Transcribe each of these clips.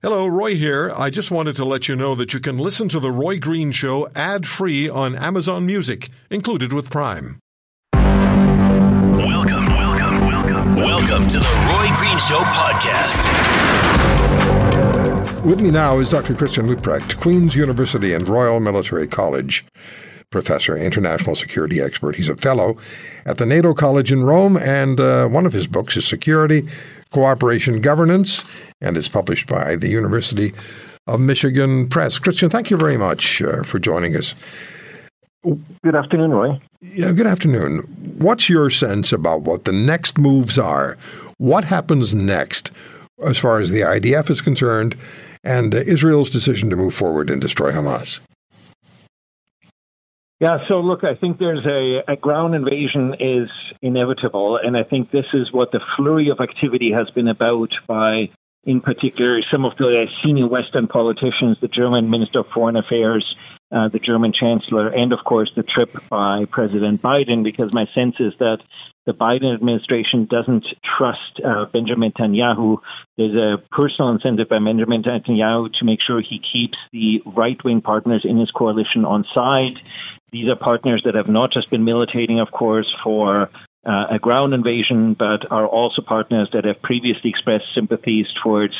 Hello, Roy here. I just wanted to let you know that you can listen to The Roy Green Show ad free on Amazon Music, included with Prime. Welcome, welcome, welcome. Welcome to the Roy Green Show podcast. With me now is Dr. Christian Leuprecht, Queen's University and Royal Military College professor, international security expert. He's a fellow at the NATO College in Rome, and uh, one of his books is Security Cooperation Governance, and is published by the University of Michigan Press. Christian, thank you very much uh, for joining us. Good afternoon, Roy. Yeah, good afternoon. What's your sense about what the next moves are? What happens next as far as the IDF is concerned and uh, Israel's decision to move forward and destroy Hamas? Yeah, so look, I think there's a, a ground invasion is inevitable, and I think this is what the flurry of activity has been about by, in particular, some of the senior Western politicians, the German Minister of Foreign Affairs, uh, the German Chancellor, and of course the trip by President Biden, because my sense is that the Biden administration doesn't trust uh, Benjamin Netanyahu. There's a personal incentive by Benjamin Netanyahu to make sure he keeps the right wing partners in his coalition on side. These are partners that have not just been militating, of course, for uh, a ground invasion, but are also partners that have previously expressed sympathies towards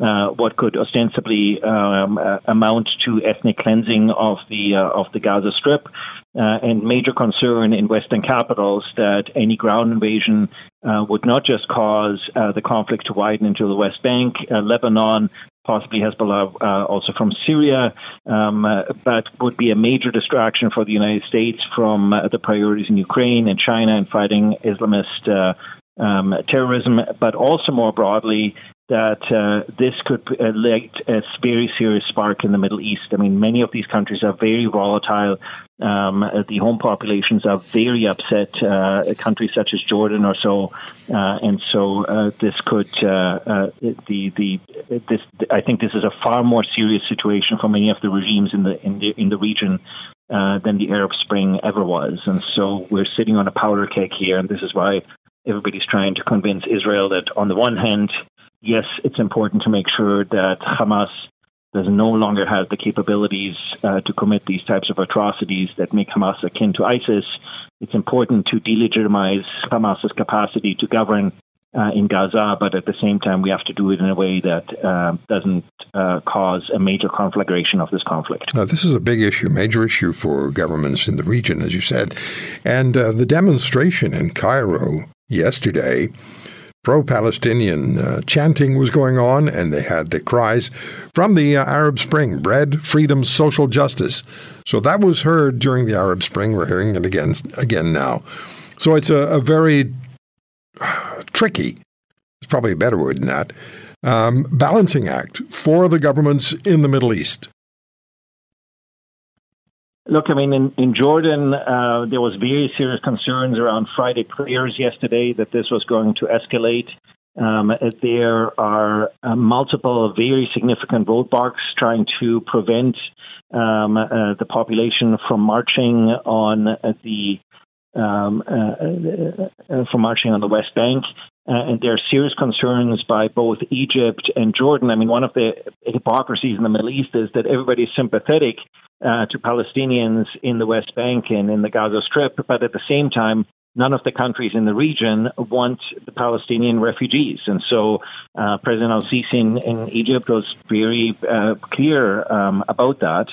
uh, what could ostensibly um, uh, amount to ethnic cleansing of the uh, of the Gaza Strip, uh, and major concern in Western capitals that any ground invasion uh, would not just cause the conflict to widen into the West Bank, Lebanon, possibly Hezbollah uh, also from Syria, um, uh, but would be a major distraction for the United States from uh, the priorities in Ukraine and China and fighting Islamist uh, um, terrorism, but also more broadly that uh, this could uh, light a very serious spark in the Middle East. I mean, many of these countries are very volatile. Um, the home populations are very upset. Uh, countries such as Jordan or so, uh, and so uh, this could the the this I think this is a far more serious situation for many of the regimes in the in the in the region than the Arab Spring ever was. And so we're sitting on a powder keg here, and this is why everybody's trying to convince Israel that on the one hand, yes, it's important to make sure that Hamas does no longer have the capabilities uh, to commit these types of atrocities that make Hamas akin to ISIS. It's important to delegitimize Hamas's capacity to govern uh, in Gaza, but at the same time, we have to do it in a way that uh, doesn't uh, cause a major conflagration of this conflict. This is a big issue, major issue for governments in the region, as you said. And uh, the demonstration in Cairo yesterday pro Palestinian uh, chanting was going on, and they had the cries from the uh, Arab Spring bread, freedom, social justice. So that was heard during the Arab Spring. We're hearing it again, again now. So it's a, a very uh, tricky, it's probably a better word than that, um, balancing act for the governments in the Middle East. Look, I mean, in, in Jordan, uh, there was very serious concerns around Friday prayers yesterday that this was going to escalate. Um, there are uh, multiple very significant roadblocks trying to prevent um, uh, the population from marching on the um, uh, uh, uh, from marching on the West Bank. and there are serious concerns by both Egypt and Jordan. I mean, one of the hypocrisies in the Middle East is that everybody is sympathetic uh, to Palestinians in the West Bank and in the Gaza Strip, but at the same time, none of the countries in the region want the Palestinian refugees. And so uh, President al Sisi in, in, Egypt was very uh, clear um, about that.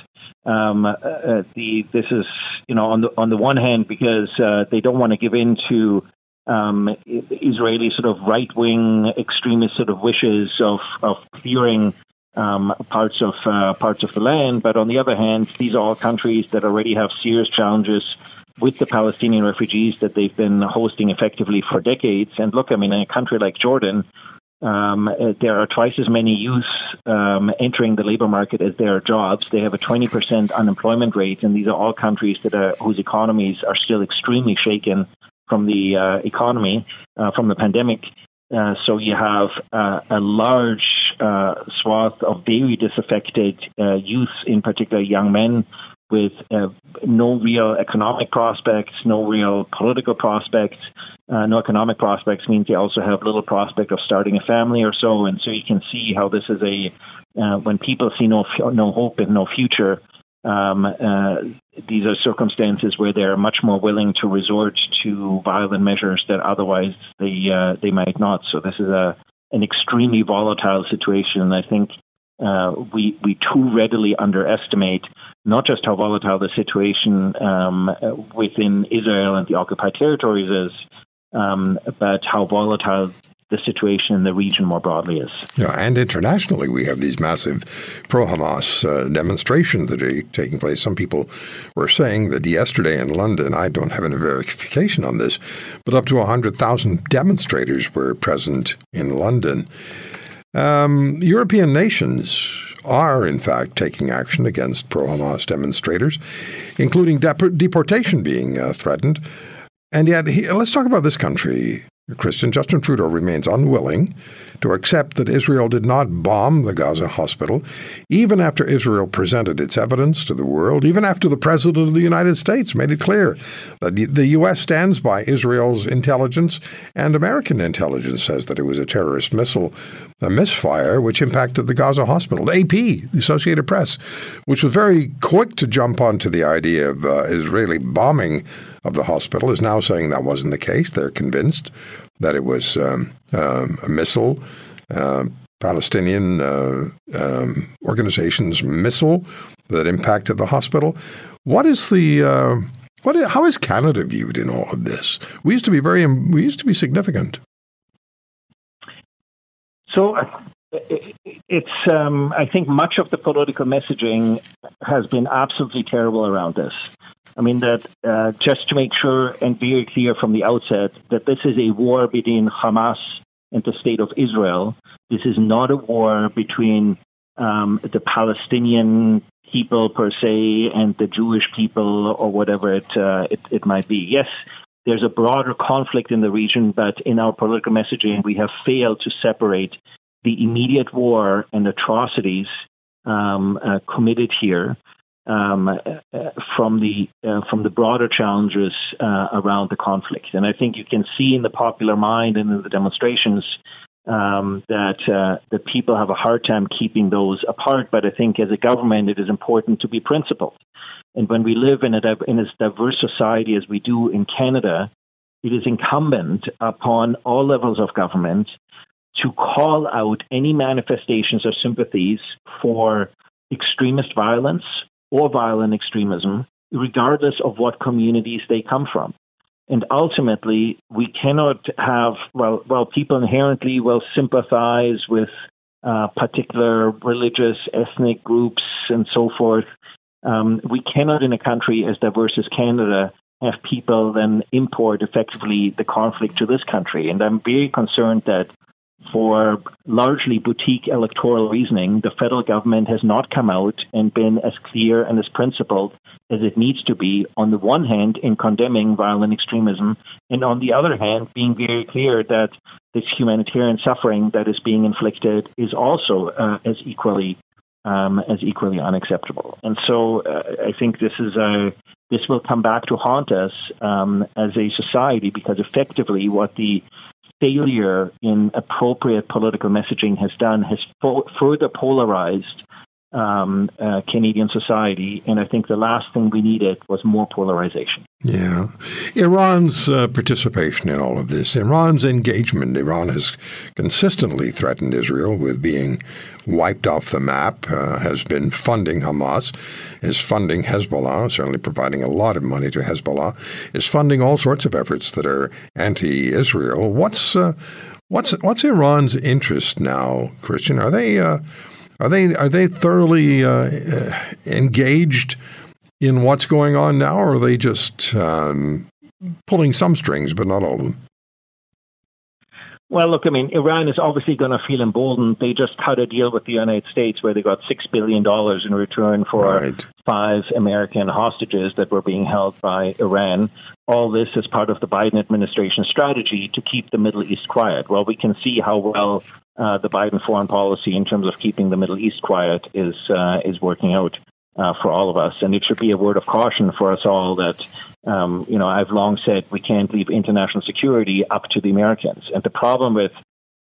Um, uh, uh, the, this is, you know, on the, on the one hand, because uh, they don't want to give in to um, Israeli sort of right wing extremist sort of wishes of, of clearing um, parts of uh, parts of the land. But on the other hand, these are all countries that already have serious challenges with the Palestinian refugees that they've been hosting effectively for decades. And look, I mean, in a country like Jordan, um, uh, there are twice as many youth um, entering the labor market as there are jobs. They have a 20% unemployment rate, and these are all countries that are, whose economies are still extremely shaken from the uh, economy, uh, from the pandemic. Uh, so you have uh, a large uh, swath of very disaffected uh, youth, in particular young men, with uh, no real economic prospects, no real political prospects. No economic prospects means they also have little prospect of starting a family or so. And so you can see how this is a when people see no no hope and no future. Um, uh, these are circumstances where they're much more willing to resort to violent measures that otherwise they uh, they might not. So this is a an extremely volatile situation. And I think uh, we we too readily underestimate not just how volatile the situation um, within Israel and the occupied territories is, um, but how volatile the situation in the region more broadly is. Yeah, and internationally, we have these massive pro Hamas uh, demonstrations that are taking place. Some people were saying that yesterday in London, I don't have any verification on this, but up to 100,000 demonstrators were present in London. Um, European nations are, in fact, taking action against pro Hamas demonstrators, including dep- deportation being uh, threatened. And yet, he, let's talk about this country. Christian Justin Trudeau remains unwilling to accept that Israel did not bomb the Gaza hospital, even after Israel presented its evidence to the world, even after the President of the United States made it clear that the U.S. stands by Israel's intelligence, and American intelligence says that it was a terrorist missile, a misfire, which impacted the Gaza hospital. AP, the Associated Press, which was very quick to jump onto the idea of uh, Israeli bombing of the hospital, is now saying that wasn't the case. They're convinced that it was um, um, a missile, uh, Palestinian uh, um, organization's missile that impacted the hospital. What is the uh, what? Is, how is Canada viewed in all of this? We used to be very we used to be significant. So uh, it's um, I think much of the political messaging has been absolutely terrible around this. I mean that uh, just to make sure and very clear from the outset that this is a war between Hamas and the state of Israel. This is not a war between um, the Palestinian people per se and the Jewish people or whatever it, uh, it, it might be. Yes, there's a broader conflict in the region, but in our political messaging, we have failed to separate the immediate war and atrocities um, uh, committed here um, uh, from the uh, from the broader challenges uh, around the conflict. And I think you can see in the popular mind and in the demonstrations um, that uh, that people have a hard time keeping those apart. But I think as a government, it is important to be principled. And when we live in a in as diverse society as we do in Canada, it is incumbent upon all levels of government to call out any manifestations of sympathies for extremist violence or violent extremism, regardless of what communities they come from. And ultimately, we cannot have, well, well people inherently will sympathize with uh, particular religious, ethnic groups, and so forth. Um, we cannot, in a country as diverse as Canada, have people then import effectively the conflict to this country. And I'm very concerned that for largely boutique electoral reasoning, the federal government has not come out and been as clear and as principled as it needs to be, on the one hand, in condemning violent extremism, and on the other hand, being very clear that this humanitarian suffering that is being inflicted is also uh, as equally um, as equally unacceptable. And so uh, I think this is a this will come back to haunt us um, as a society because effectively what the failure in appropriate political messaging has done has fo- further polarized um, uh, Canadian society. And I think the last thing we needed was more polarization. Yeah. Iran's uh, participation in all of this, Iran's engagement, Iran has consistently threatened Israel with being wiped off the map, uh, has been funding Hamas, is funding Hezbollah, certainly providing a lot of money to Hezbollah, is funding all sorts of efforts that are anti Israel. What's, uh, what's, what's Iran's interest now, Christian? Are they. Are they are they thoroughly uh, engaged in what's going on now, or are they just um, pulling some strings, but not all of them? Well, look, I mean, Iran is obviously going to feel emboldened. They just cut a deal with the United States where they got $6 billion in return for right. five American hostages that were being held by Iran. All this is part of the Biden administration strategy to keep the Middle East quiet. Well, we can see how well uh, the Biden foreign policy in terms of keeping the Middle East quiet is, uh, is working out. uh, for all of us. And it should be a word of caution for us all that, um, you know, I've long said we can't leave international security up to the Americans. And the problem with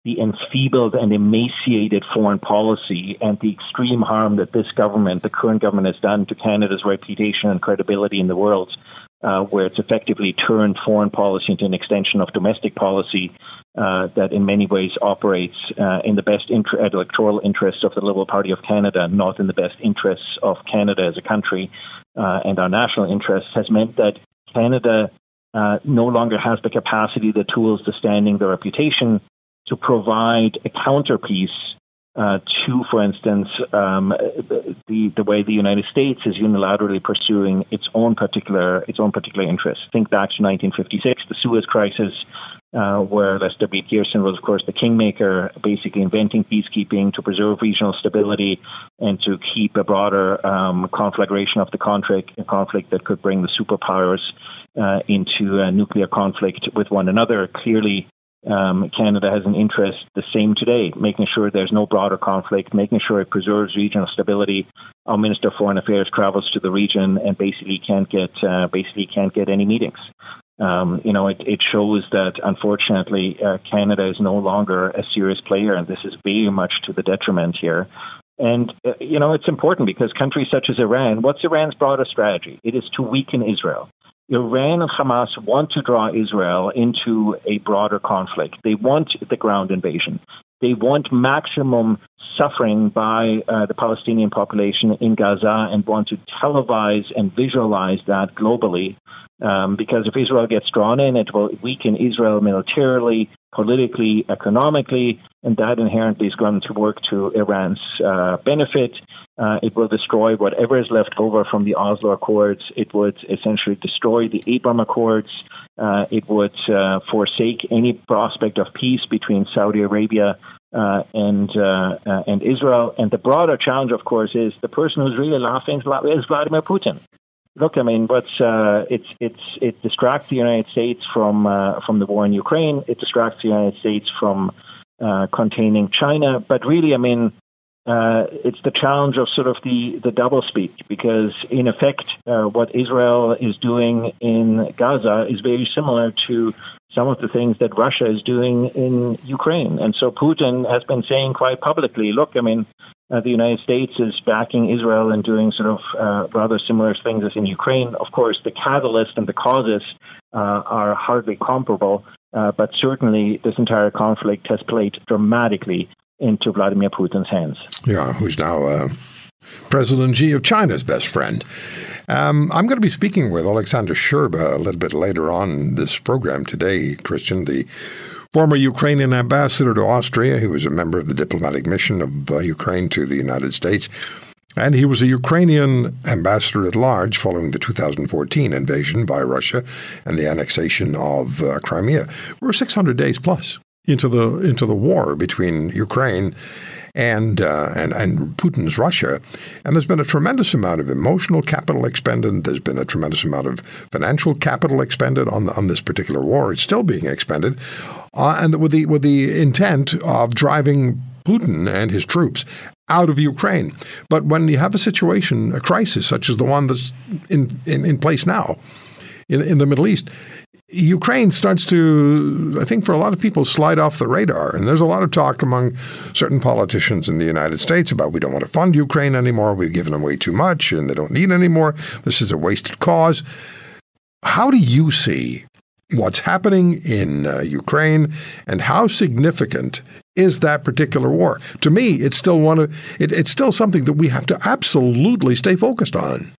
the enfeebled and emaciated foreign policy and the extreme harm that this government, the current government, has done to Canada's reputation and credibility in the world, uh, where it's effectively turned foreign policy into an extension of domestic policy uh, that in many ways operates uh, in the best inter- electoral interests of the Liberal Party of Canada, not in the best interests of Canada as a country uh, and our national interests, has meant that Canada uh, no longer has the capacity, the tools, the standing, the reputation to provide a counterpiece uh, to, for instance, um, the the way the United States is unilaterally pursuing its own particular its own particular interests. Think back to 1956, the Suez Crisis, uh, where Lester B. Pearson was, of course, the kingmaker, basically inventing peacekeeping to preserve regional stability and to keep a broader um, conflagration of the conflict, a conflict that could bring the superpowers uh, into a nuclear conflict with one another. Clearly, um, Canada has an interest the same today, making sure there's no broader conflict, making sure it preserves regional stability. Our Minister of Foreign Affairs travels to the region and basically can't get uh, basically can't get any meetings. Um, you know, it, it shows that unfortunately uh, Canada is no longer a serious player, and this is very much to the detriment here. And, uh, you know, it's important because countries such as Iran, what's Iran's broader strategy? It is to weaken Israel. Iran and Hamas want to draw Israel into a broader conflict. They want the ground invasion. They want maximum suffering by uh, the Palestinian population in Gaza and want to televise and visualize that globally. Um, because if Israel gets drawn in, it will weaken Israel militarily, politically, economically, and that inherently is going to work to Iran's uh, benefit. Uh, it will destroy whatever is left over from the Oslo Accords. It would essentially destroy the Abraham Accords. Uh, it would uh, forsake any prospect of peace between Saudi Arabia uh, and uh, and Israel. And the broader challenge, of course, is the person who's really laughing is Vladimir Putin. Look, I mean, what's it's it's it distracts the United States from uh, from the war in Ukraine. It distracts the United States from uh, containing China. But really, I mean uh, it's the challenge of sort of the, the double speak because in effect uh, what Israel is doing in Gaza is very similar to some of the things that Russia is doing in Ukraine. And so Putin has been saying quite publicly, look, I mean, uh, the United States is backing Israel and doing sort of uh, rather similar things as in Ukraine. Of course, the catalyst and the causes uh, are hardly comparable, uh, but certainly this entire conflict has played dramatically into Vladimir Putin's hands. Yeah, who's now uh, President Xi of China's best friend. Um, I'm going to be speaking with Alexander Scherba a little bit later on this program today, Christian, the former Ukrainian ambassador to Austria. He was a member of the diplomatic mission of uh, Ukraine to the United States. And he was a Ukrainian ambassador at large following the 2014 invasion by Russia and the annexation of uh, Crimea. We're 600 days plus into the into the war between Ukraine and uh, and and Putin's Russia, and there's been a tremendous amount of emotional capital expended. There's been a tremendous amount of financial capital expended on on this particular war. It's still being expended, uh, and with the with the intent of driving Putin and his troops out of Ukraine. But when you have a situation, a crisis such as the one that's in in, in place now in, in the Middle East, Ukraine starts to, I think, for a lot of people, slide off the radar. And there's a lot of talk among certain politicians in the United States about we don't want to fund Ukraine anymore. We've given them way too much and they don't need any more. This is a wasted cause. How do you see what's happening in uh, Ukraine and how significant is that particular war? To me, it's still one of it, it's still something that we have to absolutely stay focused on.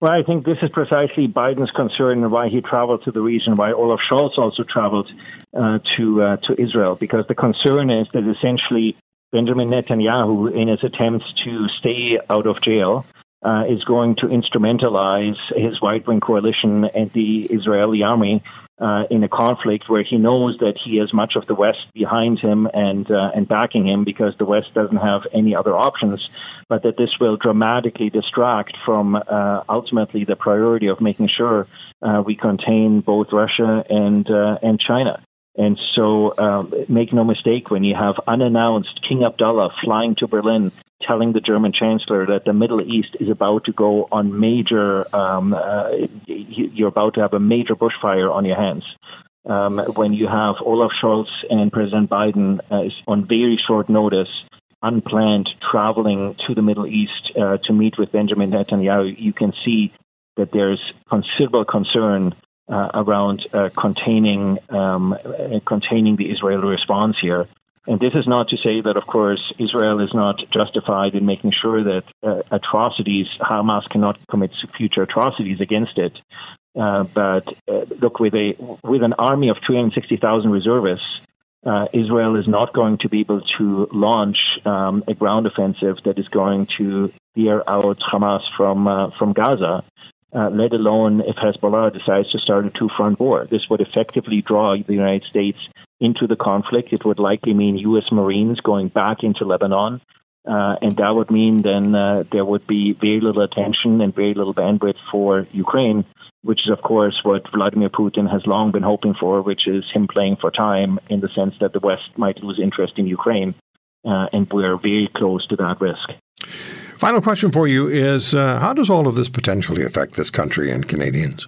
Well, I think this is precisely Biden's concern and why he traveled to the region, why Olaf Scholz also traveled uh, to uh, to Israel, because the concern is that essentially Benjamin Netanyahu, in his attempts to stay out of jail, uh, is going to instrumentalize his right wing coalition and the Israeli army uh, in a conflict where he knows that he has much of the West behind him and uh, and backing him because the West doesn't have any other options, but that this will dramatically distract from uh, ultimately the priority of making sure uh, we contain both Russia and uh, and China. And so, make no mistake, when you have unannounced King Abdullah flying to Berlin, telling the German Chancellor that the Middle East is about to go on major, um, uh, you're about to have a major bushfire on your hands. Um, when you have Olaf Scholz and President Biden uh, on very short notice, unplanned traveling to the Middle East uh, to meet with Benjamin Netanyahu, you can see that there's considerable concern uh, around uh, containing um, uh, containing the Israeli response here. And this is not to say that, of course, Israel is not justified in making sure that uh, atrocities, Hamas cannot commit future atrocities against it. Uh, but uh, look, with a with an army of 260,000 reservists, Israel is not going to be able to launch um, a ground offensive that is going to clear out Hamas from from Gaza uh, let alone if Hezbollah decides to start a two front war. This would effectively draw the United States into the conflict. It would likely mean U.S. Marines going back into Lebanon. Uh, and that would mean then uh, there would be very little attention and very little bandwidth for Ukraine, which is, of course, what Vladimir Putin has long been hoping for, which is him playing for time in the sense that the West might lose interest in Ukraine. Uh, and we're very close to that risk. Final question for you is uh, How does all of this potentially affect this country and Canadians?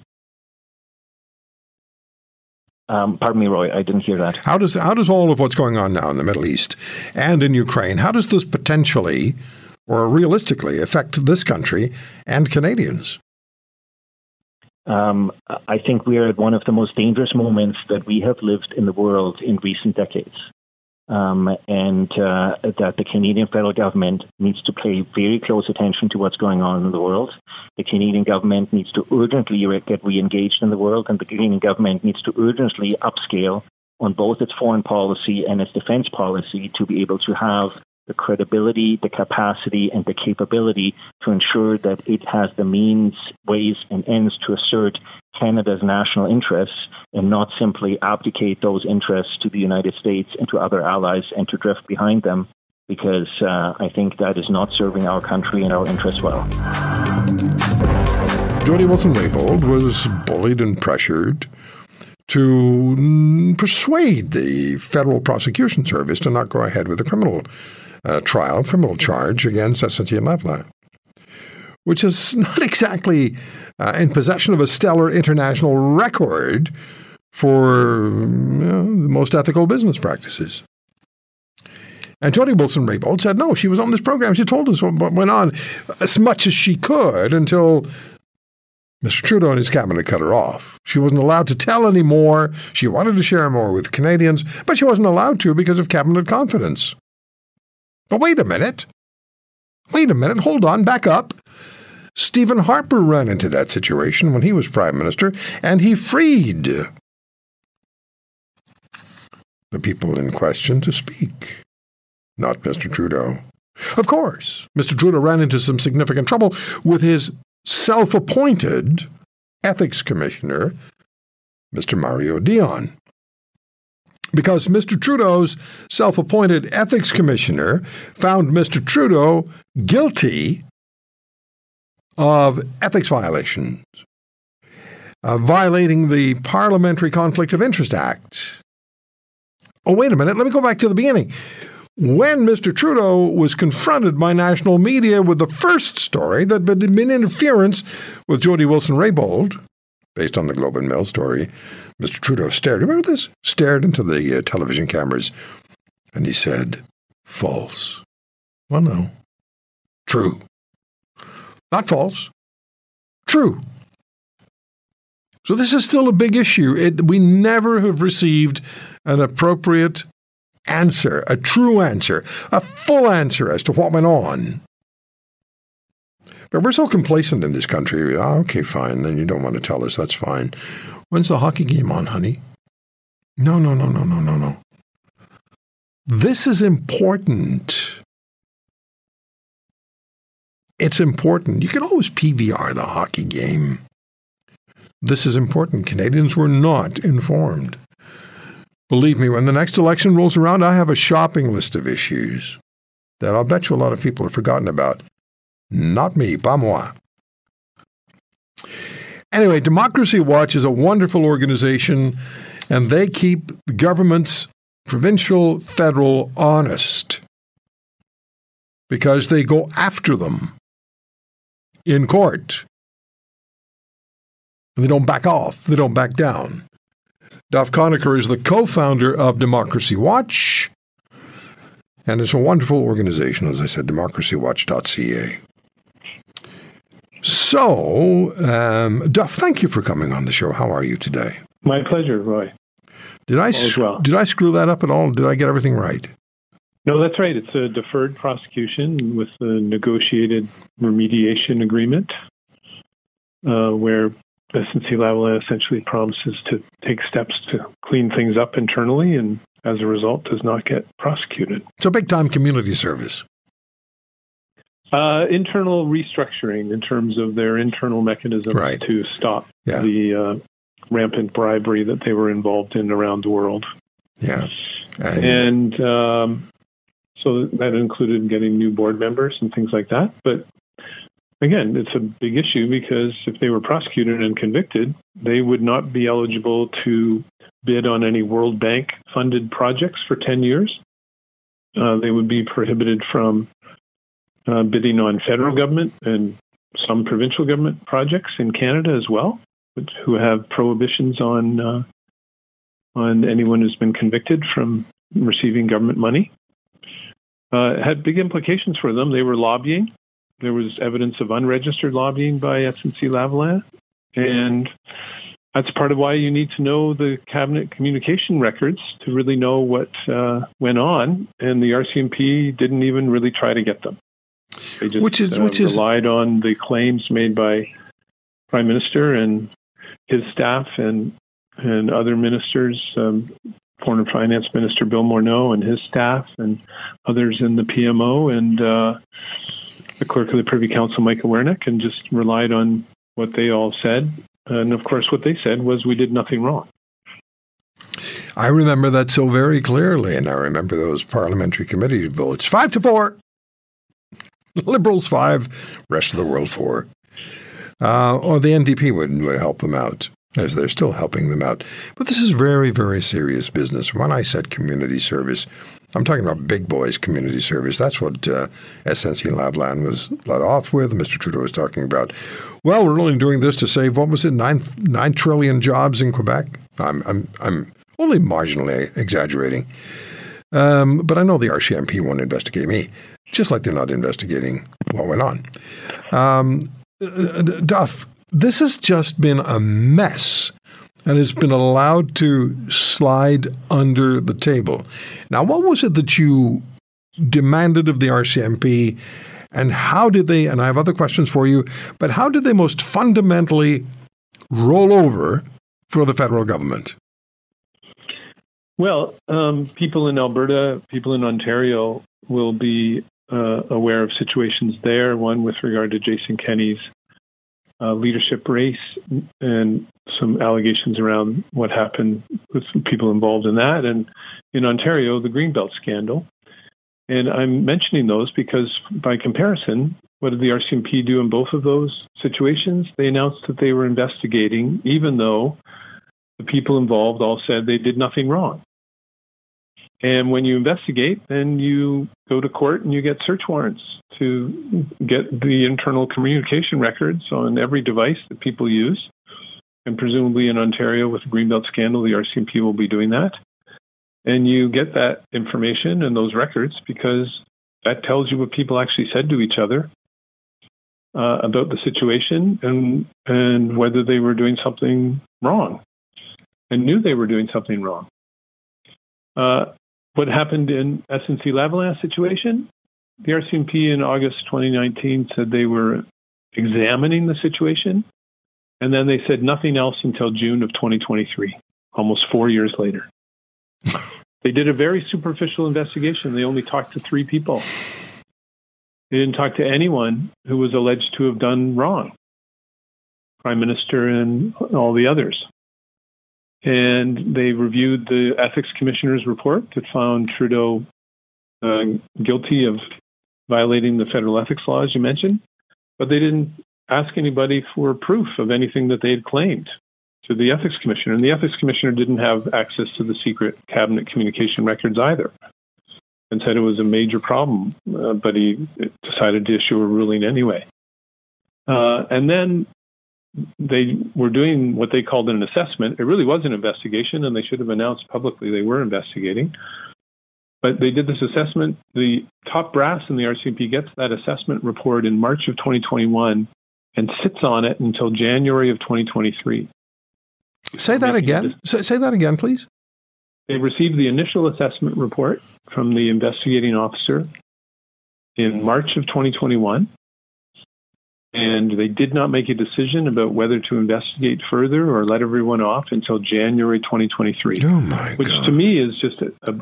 Um, pardon me, Roy, I didn't hear that. How does how does all of what's going on now in the Middle East and in Ukraine? How does this potentially or realistically affect this country and Canadians? Um, I think we are at one of the most dangerous moments that we have lived in the world in recent decades um, and uh, that the Canadian federal government needs to pay very close attention to what's going on in the world. The Canadian government needs to urgently get re-engaged in the world, and the Canadian government needs to urgently upscale on both its foreign policy and its defense policy to be able to have the credibility, the capacity, and the capability to ensure that it has the means, ways, and ends to assert Canada's national interests and not simply abdicate those interests to the United States and to other allies and to drift behind them because uh, I think that is not serving our country and our interests well. Jody Wilson-Raybould was bullied and pressured to persuade the Federal Prosecution Service to not go ahead with a criminal uh, trial, criminal charge against SNC-Lavalin, which is not exactly uh, in possession of a stellar international record for you know, the most ethical business practices. And Jody Wilson Raybould said no, she was on this program. She told us what went on as much as she could until Mr. Trudeau and his cabinet cut her off. She wasn't allowed to tell any more. She wanted to share more with Canadians, but she wasn't allowed to because of cabinet confidence. But wait a minute. Wait a minute. Hold on. Back up. Stephen Harper ran into that situation when he was Prime Minister, and he freed the people in question to speak, not Mr. Trudeau. Of course, Mr. Trudeau ran into some significant trouble with his self appointed ethics commissioner, Mr. Mario Dion because Mr. Trudeau's self appointed ethics commissioner found Mr. Trudeau guilty of ethics violations, uh, violating the Parliamentary Conflict of Interest Act. Oh, wait a minute, let me go back to the beginning. When Mr. Trudeau was confronted by national media with the first story that had been interference with Jody Wilson Raybould, based on the Globe and Mail story, Mr. Trudeau stared. Remember this? Stared into the uh, television cameras, and he said, "False." Well, no, true. Not false. True. So this is still a big issue. It, we never have received an appropriate answer, a true answer, a full answer as to what went on. But we're so complacent in this country. Oh, okay, fine. Then you don't want to tell us. That's fine. When's the hockey game on, honey? No, no, no, no, no, no, no. This is important. It's important. You can always PVR the hockey game. This is important. Canadians were not informed. Believe me, when the next election rolls around, I have a shopping list of issues that I'll bet you a lot of people have forgotten about. Not me, pas moi. Anyway, Democracy Watch is a wonderful organization. and they keep governments, provincial, federal, honest because they go after them in court. They don't back off, they don't back down. Duff Conacher is the co founder of Democracy Watch, and it's a wonderful organization, as I said, democracywatch.ca. So, um, Duff, thank you for coming on the show. How are you today? My pleasure, Roy. Did I well. did I screw that up at all? Did I get everything right? No, that's right. It's a deferred prosecution with a negotiated remediation agreement, uh, where SNC-Lavalin essentially promises to take steps to clean things up internally, and as a result, does not get prosecuted. So, big time community service. Uh, internal restructuring in terms of their internal mechanisms right. to stop yeah. the uh, rampant bribery that they were involved in around the world. Yeah. And, and um, so that included getting new board members and things like that. But again, it's a big issue because if they were prosecuted and convicted, they would not be eligible to bid on any World Bank funded projects for 10 years. Uh, they would be prohibited from uh, bidding on federal government and some provincial government projects in Canada as well, which, who have prohibitions on uh, on anyone who's been convicted from receiving government money. Uh, had big implications for them. They were lobbying. There was evidence of unregistered lobbying by SNC-Lavalin, and that's part of why you need to know the cabinet communication records to really know what uh, went on. And the RCMP didn't even really try to get them. They just which is, uh, which relied on the claims made by Prime Minister and his staff and and other ministers, um, Foreign Finance Minister Bill Morneau and his staff, and others in the PMO, and uh, the Clerk of the Privy Council, Michael Wernick, and just relied on what they all said. And of course, what they said was we did nothing wrong. I remember that so very clearly, and I remember those parliamentary committee votes five to four. Liberals five, rest of the world four. Uh, or the NDP would, would help them out, as they're still helping them out. But this is very, very serious business. When I said community service, I'm talking about big boys community service. That's what uh, SNC-Lavalin was let off with. Mr. Trudeau was talking about. Well, we're only doing this to save what was it nine nine trillion jobs in Quebec. I'm I'm I'm only marginally exaggerating. Um, but I know the RCMP won't investigate me just like they're not investigating what went on. Um, Duff, this has just been a mess and it's been allowed to slide under the table. Now, what was it that you demanded of the RCMP, and how did they? And I have other questions for you, but how did they most fundamentally roll over for the federal government? Well, um, people in Alberta, people in Ontario will be uh, aware of situations there. One with regard to Jason Kenney's uh, leadership race and some allegations around what happened with people involved in that. And in Ontario, the Greenbelt scandal. And I'm mentioning those because, by comparison, what did the RCMP do in both of those situations? They announced that they were investigating, even though the people involved all said they did nothing wrong. And when you investigate, then you go to court and you get search warrants to get the internal communication records on every device that people use. And presumably in Ontario with the Greenbelt scandal, the RCMP will be doing that. And you get that information and those records because that tells you what people actually said to each other uh, about the situation and and whether they were doing something wrong and knew they were doing something wrong. Uh, what happened in SNC-Lavalin situation? The RCMP in August 2019 said they were examining the situation, and then they said nothing else until June of 2023, almost four years later. they did a very superficial investigation. They only talked to three people. They didn't talk to anyone who was alleged to have done wrong, Prime Minister and all the others and they reviewed the ethics commissioner's report that found Trudeau uh, guilty of violating the federal ethics laws you mentioned, but they didn't ask anybody for proof of anything that they had claimed to the ethics commissioner, and the ethics commissioner didn't have access to the secret cabinet communication records either, and said it was a major problem. Uh, but he decided to issue a ruling anyway. Uh, and then they were doing what they called an assessment. It really was an investigation, and they should have announced publicly they were investigating. But they did this assessment. The top brass in the RCMP gets that assessment report in March of 2021 and sits on it until January of 2023. Say that again. Say, say that again, please. They received the initial assessment report from the investigating officer in March of 2021 and they did not make a decision about whether to investigate further or let everyone off until January 2023. Oh my which God. to me is just a, a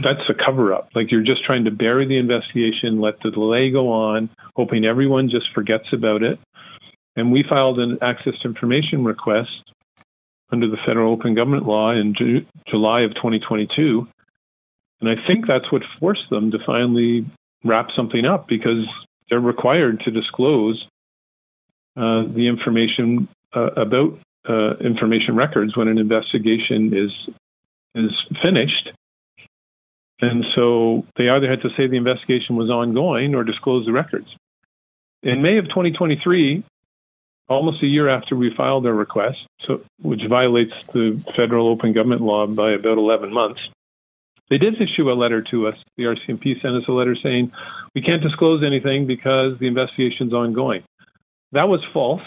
that's a cover up. Like you're just trying to bury the investigation, let the delay go on, hoping everyone just forgets about it. And we filed an access to information request under the federal open government law in Ju- July of 2022. And I think that's what forced them to finally wrap something up because they're required to disclose uh, the information uh, about uh, information records when an investigation is is finished. And so they either had to say the investigation was ongoing or disclose the records. In May of 2023, almost a year after we filed our request, so which violates the federal open government law by about 11 months, they did issue a letter to us. The RCMP sent us a letter saying we can't disclose anything because the investigation's ongoing. That was false.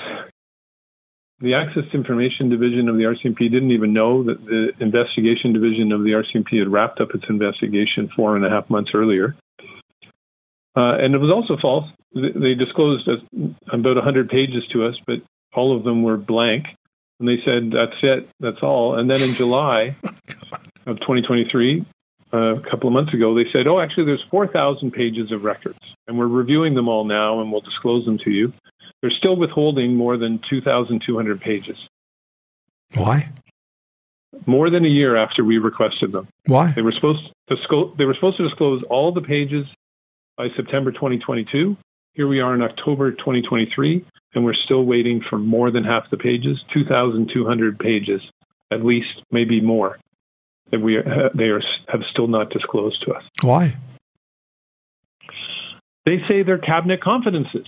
The Access to Information Division of the RCMP didn't even know that the Investigation Division of the RCMP had wrapped up its investigation four and a half months earlier. Uh, and it was also false. They disclosed about 100 pages to us, but all of them were blank. And they said, that's it, that's all. And then in July of 2023, uh, a couple of months ago, they said, oh, actually, there's 4,000 pages of records, and we're reviewing them all now, and we'll disclose them to you. They're still withholding more than 2,200 pages. Why? More than a year after we requested them. Why? They were supposed to disclose, they were supposed to disclose all the pages by September 2022. Here we are in October 2023, and we're still waiting for more than half the pages, 2,200 pages, at least, maybe more that we are, they are, have still not disclosed to us. Why? They say they're cabinet confidences.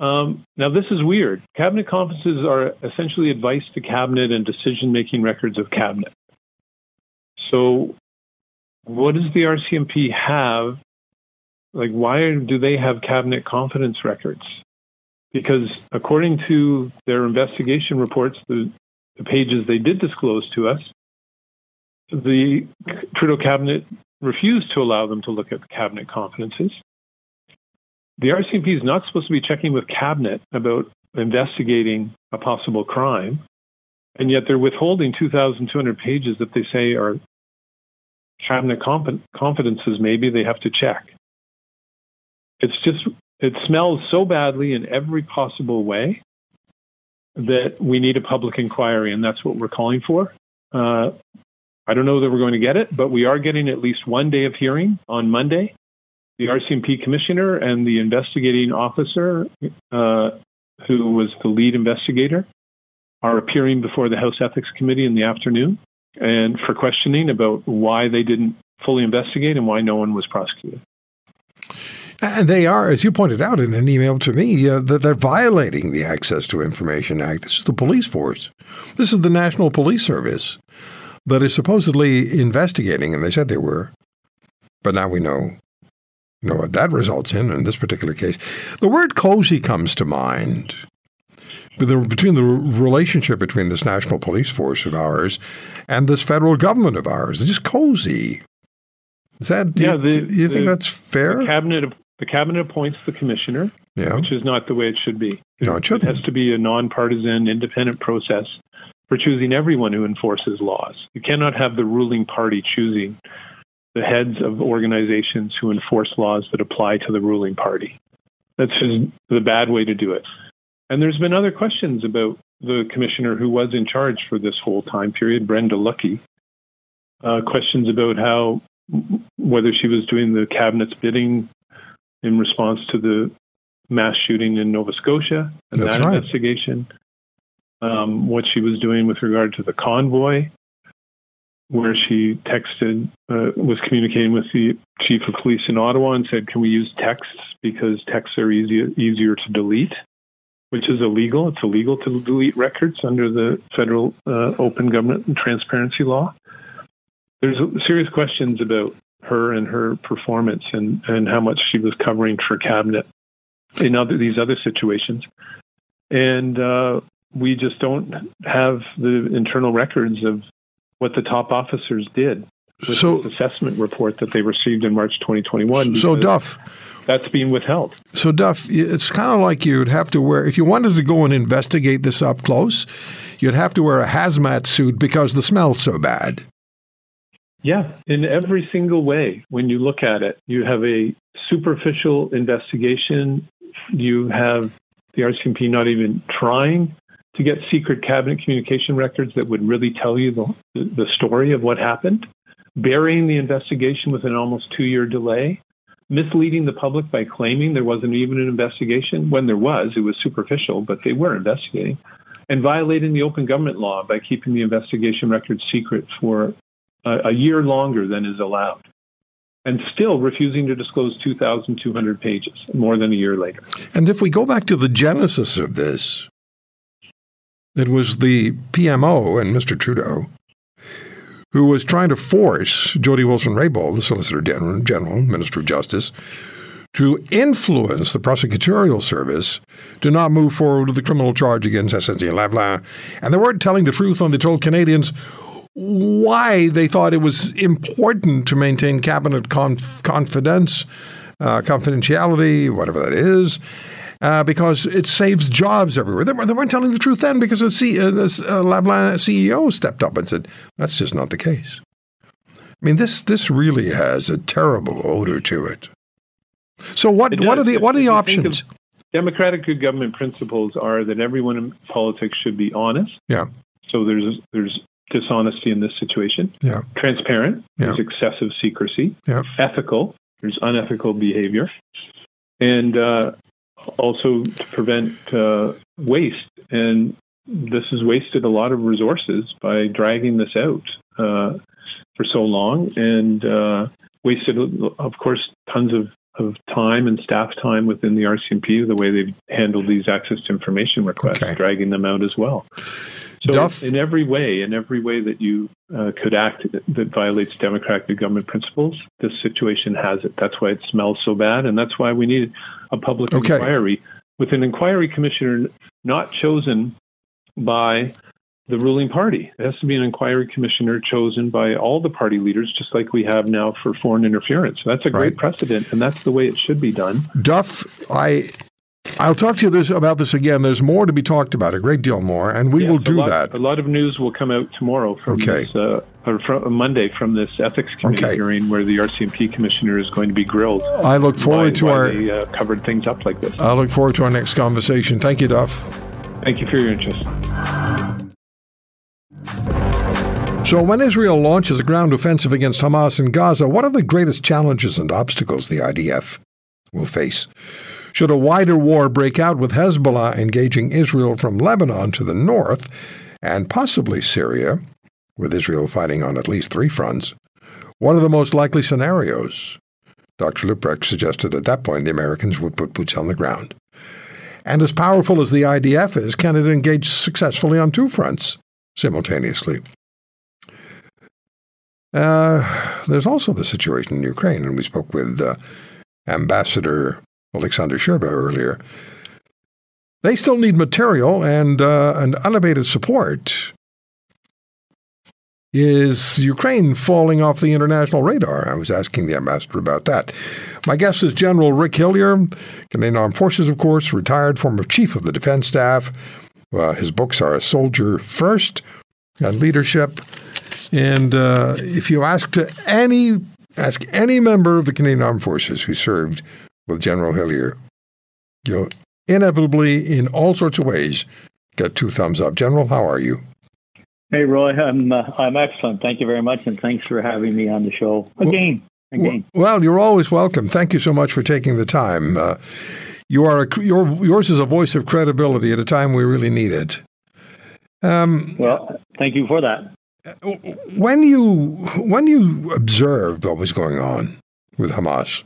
Um, now, this is weird. Cabinet confidences are essentially advice to cabinet and decision-making records of cabinet. So, what does the RCMP have? Like, why do they have cabinet confidence records? Because according to their investigation reports, the, the pages they did disclose to us, the Trudeau cabinet refused to allow them to look at cabinet confidences. The RCMP is not supposed to be checking with cabinet about investigating a possible crime, and yet they're withholding 2,200 pages that they say are cabinet confidences. Maybe they have to check. It's just it smells so badly in every possible way that we need a public inquiry, and that's what we're calling for. Uh, I don't know that we're going to get it, but we are getting at least one day of hearing on Monday. The RCMP commissioner and the investigating officer, uh, who was the lead investigator, are appearing before the House Ethics Committee in the afternoon and for questioning about why they didn't fully investigate and why no one was prosecuted. And they are, as you pointed out in an email to me, uh, that they're violating the Access to Information Act. This is the police force. This is the National Police Service that is supposedly investigating, and they said they were. But now we know, you know what that results in in this particular case. The word cozy comes to mind. Between the relationship between this national police force of ours and this federal government of ours, it's just cozy. Is that? Do yeah, you, the, do you the, think that's fair? The cabinet, the cabinet appoints the commissioner, yeah. which is not the way it should be. No, it. It has to be a nonpartisan, independent process for choosing everyone who enforces laws. You cannot have the ruling party choosing the heads of organizations who enforce laws that apply to the ruling party. That's just the bad way to do it. And there's been other questions about the commissioner who was in charge for this whole time period, Brenda Lucki. Uh, questions about how whether she was doing the cabinet's bidding in response to the mass shooting in Nova Scotia and That's that right. investigation. Um, what she was doing with regard to the convoy, where she texted, uh, was communicating with the chief of police in Ottawa and said, "Can we use texts because texts are easier easier to delete." Which is illegal. It's illegal to delete records under the federal uh, open government and transparency law. There's serious questions about her and her performance and, and how much she was covering for cabinet in other these other situations. And uh, we just don't have the internal records of what the top officers did with So- this assessment report that they received in March 2021. So, Duff, that's being withheld. so Duff, it's kind of like you'd have to wear if you wanted to go and investigate this up close, you'd have to wear a hazmat suit because the smell's so bad. Yeah, in every single way, when you look at it, you have a superficial investigation. You have the RCMP not even trying to get secret cabinet communication records that would really tell you the, the story of what happened, burying the investigation with an almost two year delay, misleading the public by claiming there wasn't even an investigation when there was. It was superficial, but they were investigating, and violating the open government law by keeping the investigation records secret for a, a year longer than is allowed, and still refusing to disclose 2,200 pages more than a year later. And if we go back to the genesis of this, it was the PMO and Mr. Trudeau who was trying to force Jody Wilson-Raybould, the Solicitor General, General, Minister of Justice, to influence the prosecutorial service to not move forward with the criminal charge against SNC Lavalin. And they weren't telling the truth when they told Canadians why they thought it was important to maintain cabinet conf- confidence, uh, confidentiality, whatever that is, uh, because it saves jobs everywhere. They, they weren't telling the truth then because the C- uh, the uh, Lavalin CEO stepped up and said, that's just not the case. I mean, this this really has a terrible odor to it. So what what are the what are the you think of- options? Democratic good government principles are that everyone in politics should be honest. Yeah. So there's there's dishonesty in this situation. Yeah. Transparent. Yeah. There's excessive secrecy. Yeah. Ethical. There's unethical behavior, and uh, also to prevent uh, waste. And this has wasted a lot of resources by dragging this out uh, for so long, and uh, wasted, of course, tons of of time and staff time within the RCMP, the way they've handled these access to information requests, Okay. dragging them out as well. So, Duff- in every way, in every way that you uh, could act that, violates democratic government principles, this situation has it. That's why it smells so bad, and that's why we need a public Okay. inquiry with an inquiry commissioner not chosen by the ruling party. It has to be an inquiry commissioner chosen by all the party leaders, just like we have now for foreign interference. That's a great Right. precedent, and that's the way it should be done. Duff, I I'll talk to you this about this again. There's more to be talked about, a great deal more, and we Yes, will a do lot, that. A lot of news will come out tomorrow from Okay. this, uh, or from Monday from this ethics committee Okay. hearing where the RCMP commissioner is going to be grilled. I look forward why, to why our they, uh, covered things up like this. I look forward to our next conversation. Thank you, Duff. Thank you for your interest. So, when Israel launches a ground offensive against Hamas in Gaza, what are the greatest challenges and obstacles the IDF will face? Should a wider war break out with Hezbollah engaging Israel from Lebanon to the north and possibly Syria, with Israel fighting on at least three fronts, what are the most likely scenarios? Dr. Leuprecht suggested at that point the Americans would put boots on the ground. And as powerful as the IDF is, can it engage successfully on two fronts simultaneously? Uh, there's also the situation in Ukraine, and we spoke with uh, Ambassador Alexander Scherba earlier. They still need material and uh, unabated support. Is Ukraine falling off the international radar? I was asking the ambassador about that. My guest is General Rick Hillier, Canadian Armed Forces, of course, retired former chief of the defense staff. Uh, his books are A Soldier First and Leadership. And uh, if you ask to any ask any member of the Canadian Armed Forces who served with General Hillier, you'll inevitably, in all sorts of ways, get two thumbs up. General, how are you? Hey, Roy, I'm uh, I'm excellent. Thank you very much, and thanks for having me on the show again. Again, Well, you're always welcome. Thank you so much for taking the time. Uh, you are a, your, yours is a voice of credibility at a time we really need it. Um, well, thank you for that. When you when you observed what was going on with Hamas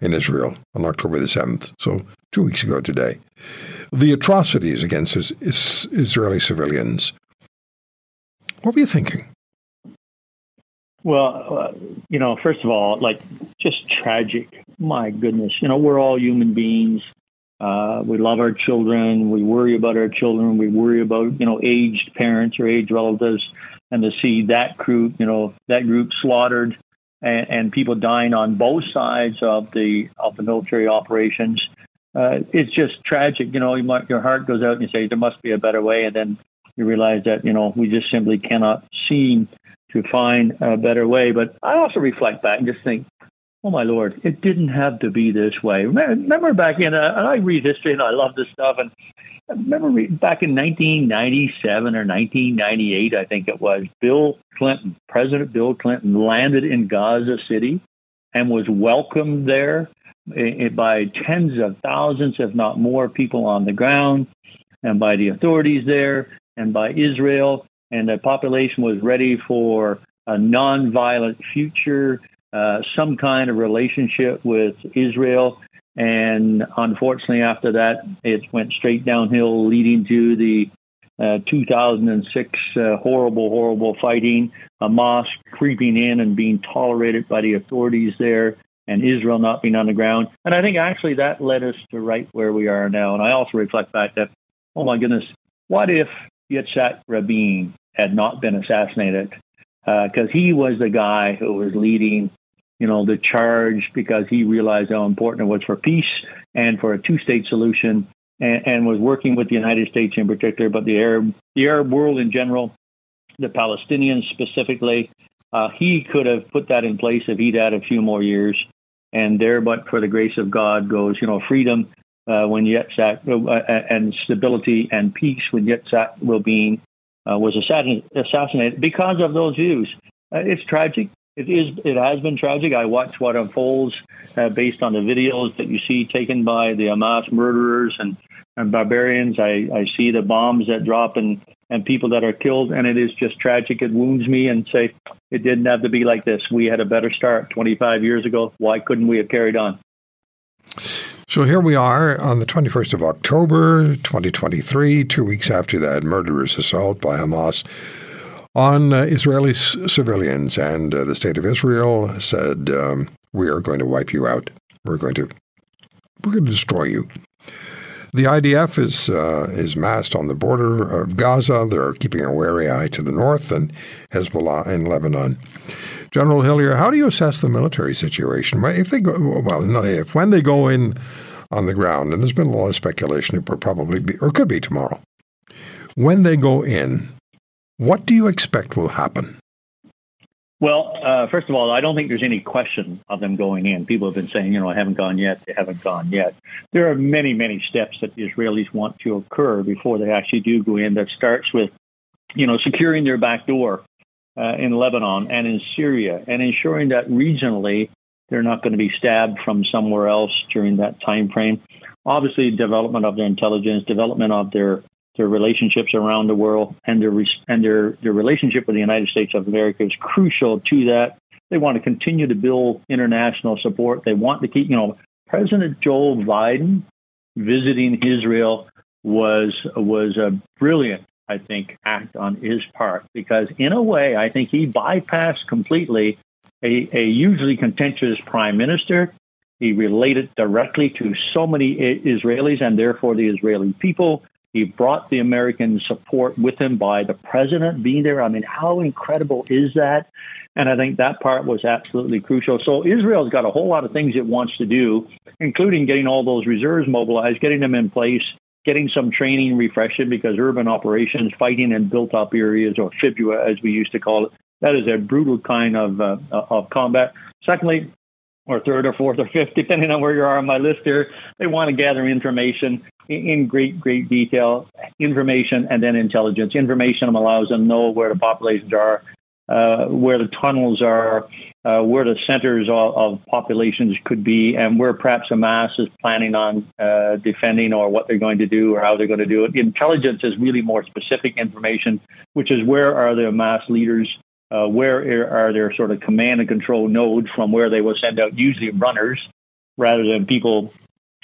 in Israel on October the seventh, so two weeks ago today, the atrocities against is, is Israeli civilians, what were you thinking? Well, uh, you know, first of all, like just tragic. My goodness, you know, we're all human beings. Uh, we love our children. We worry about our children. We worry about you know aged parents or aged relatives and to see that group, you know, that group slaughtered and, and people dying on both sides of the of the military operations. Uh, it's just tragic. You know, you might, your heart goes out and you say there must be a better way, and then you realize that you know we just simply cannot seem to find a better way. But I also reflect back and just think, oh my lord, it didn't have to be this way. Remember back in, uh, and I read history and I love this stuff, and remember back in 1997 or 1998, I think it was, Bill Clinton, President Bill Clinton, landed in Gaza City and was welcomed there by tens of thousands, if not more, people on the ground, and by the authorities there, and by Israel. And the population was ready for a nonviolent future, uh, some kind of relationship with Israel. And unfortunately, after that, it went straight downhill, leading to the uh, 2006 uh, horrible, horrible fighting, Hamas creeping in and being tolerated by the authorities there, and Israel not being on the ground. And I think actually that led us to right where we are now. And I also reflect back that, oh my goodness, what if Yitzhak Rabin had not been assassinated? Because uh, he was the guy who was leading you know, the charge because he realized how important it was for peace and for a two-state solution, and, and was working with the United States in particular, but the Arab, the Arab world in general, the Palestinians specifically. Uh, he could have put that in place if he'd had a few more years, and there, but for the grace of God, goes you know freedom uh, when Yitzhak uh, uh and stability and peace when Yitzhak Rabin uh, was assassinated because of those views. Uh, it's tragic it is. It has been tragic. I watch what unfolds uh, based on the videos that you see taken by the Hamas murderers and, and barbarians. I, I see the bombs that drop and and people that are killed, and it is just tragic. It wounds me and say it didn't have to be like this. We had a better start 25 years ago. Why couldn't we have carried on? So here we are on the 21st of October, 2023, two weeks after that murderous assault by Hamas on uh, Israeli civilians, and uh, the state of Israel said, um, "We are going to wipe you out. We're going to we're going to destroy you." The IDF is uh, is massed on the border of Gaza. They're keeping a wary eye to the north and Hezbollah in Lebanon. General Hillier, how do you assess the military situation? If they go, well, not if, when they go in on the ground, and there's been a lot of speculation it will probably be, or could be tomorrow. When they go in, what do you expect will happen? Well, uh, first of all, I don't think there's any question of them going in. People have been saying, you know, I haven't gone yet, they haven't gone yet. There are many, many steps that the Israelis want to occur before they actually do go in. That starts with, you know, securing their back door uh, in Lebanon and in Syria and ensuring that regionally they're not going to be stabbed from somewhere else during that time frame. Obviously, development of their intelligence, development of their their relationships around the world, and their and their their relationship with the United States of America is crucial to that. They want to continue to build international support. They want to keep, you know, President Joe Biden visiting Israel was was a brilliant, I think, act on his part because in a way, I think he bypassed completely a, a hugely contentious prime minister. He related directly to so many Israelis and therefore the Israeli people. He brought the American support with him by the president being there. I mean, how incredible is that? And I think that part was absolutely crucial. So Israel's got a whole lot of things it wants to do, including getting all those reserves mobilized, getting them in place, getting some training refreshing because urban operations, fighting in built up areas or FIBUA as we used to call it, that is a brutal kind of, uh, of combat. Secondly, or third or fourth or fifth, depending on where you are on my list here. They want to gather information in great, great detail, information and then intelligence. Information allows them to know where the populations are, uh, where the tunnels are, uh, where the centers of, of, populations could be, and where perhaps Hamas is planning on uh, defending or what they're going to do or how they're going to do it. Intelligence is really more specific information, which is where are the Hamas leaders, uh, where are their sort of command and control nodes from where they will send out usually runners rather than people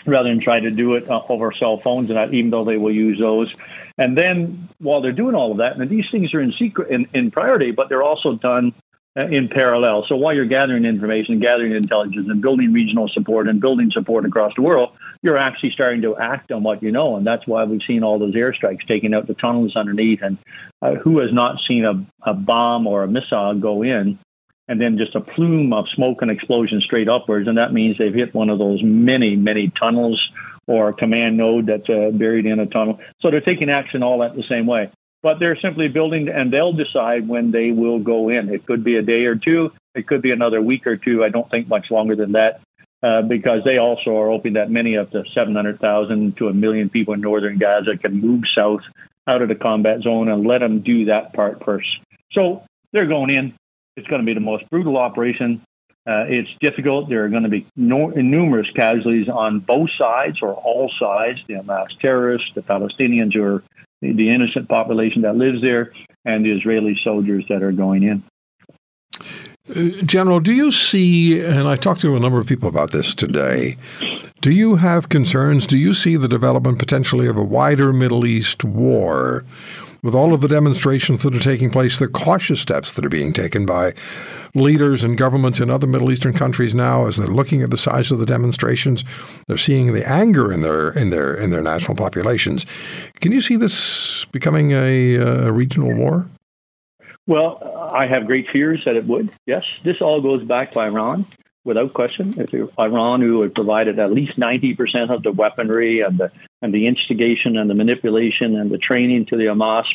rather than try to do it uh, over cell phones, and even though they will use those. And then while they're doing all of that, and these things are in secret in, in priority, but they're also done in parallel. So while you're gathering information, gathering intelligence, and building regional support and building support across the world, you're actually starting to act on what you know, and that's why we've seen all those airstrikes taking out the tunnels underneath. And uh, who has not seen a, a bomb or a missile go in? and then just a plume of smoke and explosion straight upwards. And that means they've hit one of those many, many tunnels or command node that's uh, buried in a tunnel. So they're taking action all at the same way but they're simply building and they'll decide when they will go in. It could be a day or two. It could be another week or two. I don't think much longer than that uh, because they also are hoping that many of the 700,000 to a million people in northern Gaza can move south out of the combat zone and let them do that part first. So they're going in. It's going to be the most brutal operation. Uh, it's difficult. There are going to be no, numerous casualties on both sides or all sides, the Hamas terrorists, the Palestinians who are the innocent population that lives there and the Israeli soldiers that are going in. Uh, General, do you see, and I talked to a number of people about this today, do you have concerns? Do you see the development potentially of a wider Middle East war with all of the demonstrations that are taking place, the cautious steps that are being taken by leaders and governments in other Middle Eastern countries now, as they're looking at the size of the demonstrations, they're seeing the anger in their in their in their national populations. Can you see this becoming a, a regional war? Well, I have great fears that it would. Yes, this all goes back to Iran without question. If Iran, who had provided at least 90% of the weaponry and the, and the instigation and the manipulation and the training to the Hamas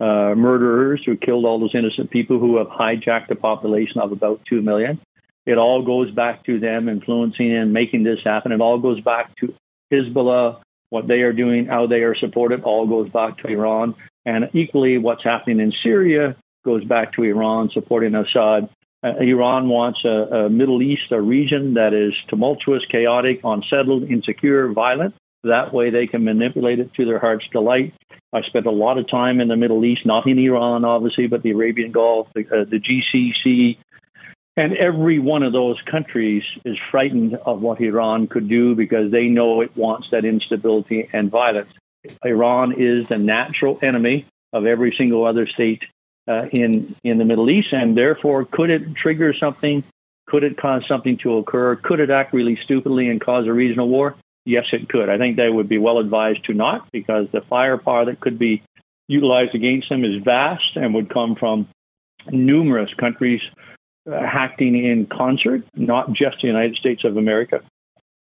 uh, murderers who killed all those innocent people who have hijacked a population of about 2 million. It all goes back to them influencing and making this happen. It all goes back to Hezbollah, what they are doing, how they are supported, all goes back to Iran. And equally, what's happening in Syria goes back to Iran supporting Assad uh, Iran wants a, a, Middle East, a region that is tumultuous, chaotic, unsettled, insecure, violent. That way they can manipulate it to their heart's delight. I spent a lot of time in the Middle East, not in Iran, obviously, but the Arabian Gulf, the, uh, the GCC. And every one of those countries is frightened of what Iran could do because they know it wants that instability and violence. Iran is the natural enemy of every single other state uh, in in the Middle East, and therefore, could it trigger something? Could it cause something to occur? Could it act really stupidly and cause a regional war? Yes, it could. I think they would be well advised to not, because the firepower that could be utilized against them is vast and would come from numerous countries uh, acting in concert, not just the United States of America,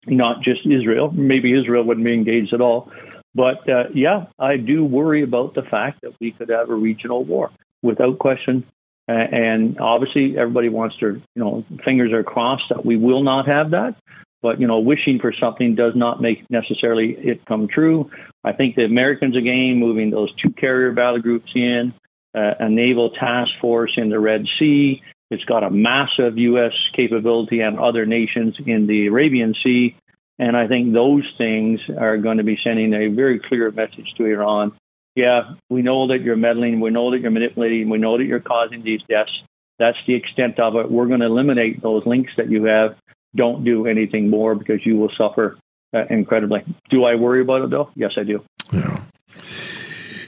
not just Israel. Maybe Israel wouldn't be engaged at all. But uh, yeah, I do worry about the fact that we could have a regional war without question. And obviously, everybody wants their, you know, fingers are crossed that we will not have that. But you know, wishing for something does not make necessarily it come true. I think the Americans again moving those two carrier battle groups in, uh, a naval task force in the Red Sea. It's got a massive U.S. capability and other nations in the Arabian Sea. And I think those things are going to be sending a very clear message to Iran yeah, we know that you're meddling, we know that you're manipulating, we know that you're causing these deaths. That's the extent of it. We're going to eliminate those links that you have. Don't do anything more because you will suffer uh, incredibly. Do I worry about it though? Yes, I do. Yeah.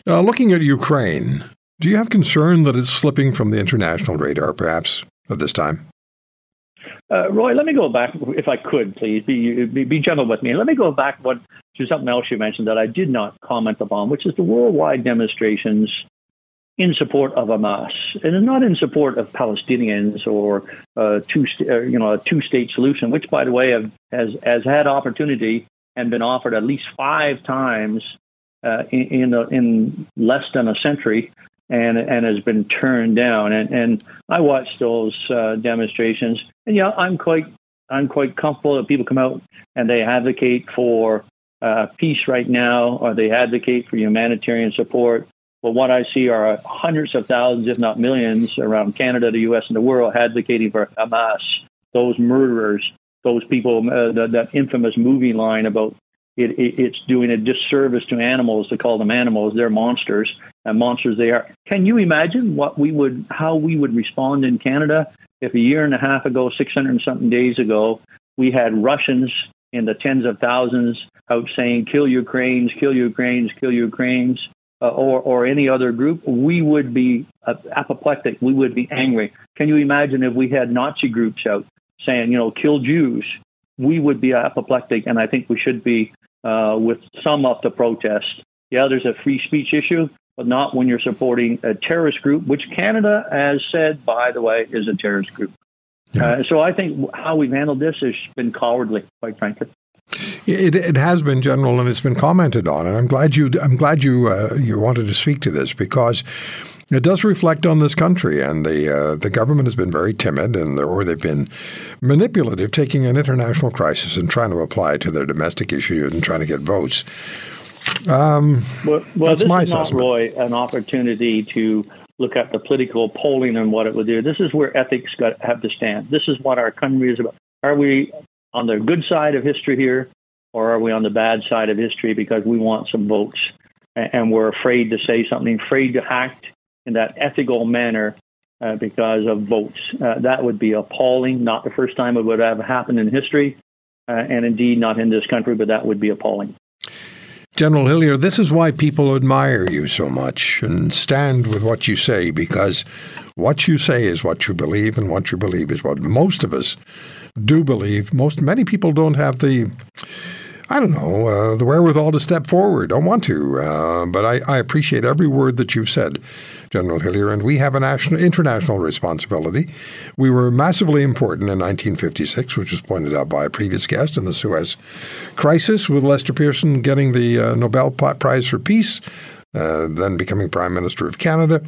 Uh, looking at Ukraine, do you have concern that it's slipping from the international radar, perhaps, at this time? Uh, Roy, let me go back, if I could, please. Be, be, be gentle with me. Let me go back what, to something else you mentioned that I did not comment upon, which is the worldwide demonstrations in support of Hamas, and not in support of Palestinians or uh, two, uh, you know, a two-state solution, which, by the way, have, has has had opportunity and been offered at least five times uh, in in, a, in, less than a century and and has been turned down. And and I watched those uh, demonstrations, and yeah, I'm quite I'm quite comfortable that people come out and they advocate for uh, peace right now, or they advocate for humanitarian support. But what I see are hundreds of thousands, if not millions, around Canada, the U.S., and the world advocating for Hamas, those murderers, those people, uh, the, that infamous movie line about it, it, it's doing a disservice to animals to call them animals. They're monsters, and monsters they are. Can you imagine what we would, how we would respond in Canada if a year and a half ago, 600 and something days ago, we had Russians in the tens of thousands out saying, kill Ukrainians, kill Ukrainians, kill Ukrainians, uh, or, or any other group, we would be uh, apoplectic. We would be angry. Can you imagine if we had Nazi groups out saying, you know, kill Jews? We would be apoplectic, and I think we should be uh, with some of the protest. Yeah, there's a free speech issue, but not when you're supporting a terrorist group, which Canada has said, by the way, is a terrorist group. Yeah. Uh, so I think how we've handled this has been cowardly, quite frankly. It, it has been general, and it's been commented on, and I'm glad you I'm glad you uh, you wanted to speak to this because it does reflect on this country, and the uh, the government has been very timid, and or they've been manipulative, taking an international crisis and trying to apply it to their domestic issues and trying to get votes. Um, well, well this is not, assessment. Roy, an opportunity to look at the political polling and what it would do. This is where ethics got, have to stand. This is what our country is about. Are we on the good side of history here, or are we on the bad side of history because we want some votes and we're afraid to say something, afraid to act in that ethical manner uh, because of votes? Uh, that would be appalling. Not the first time it would have happened in history, uh, and indeed not in this country, but that would be appalling. General Hillier, this is why people admire you so much and stand with what you say because what you say is what you believe, and what you believe is what most of us do believe. Most many people don't have the I don't know, uh, the wherewithal to step forward. Don't want to, uh, but I, I, appreciate every word that you've said, General Hillier. And we have a national, international responsibility. We were massively important in 1956, which was pointed out by a previous guest in the Suez Crisis, with Lester Pearson getting the uh, Nobel Prize for Peace, uh, then becoming Prime Minister of Canada.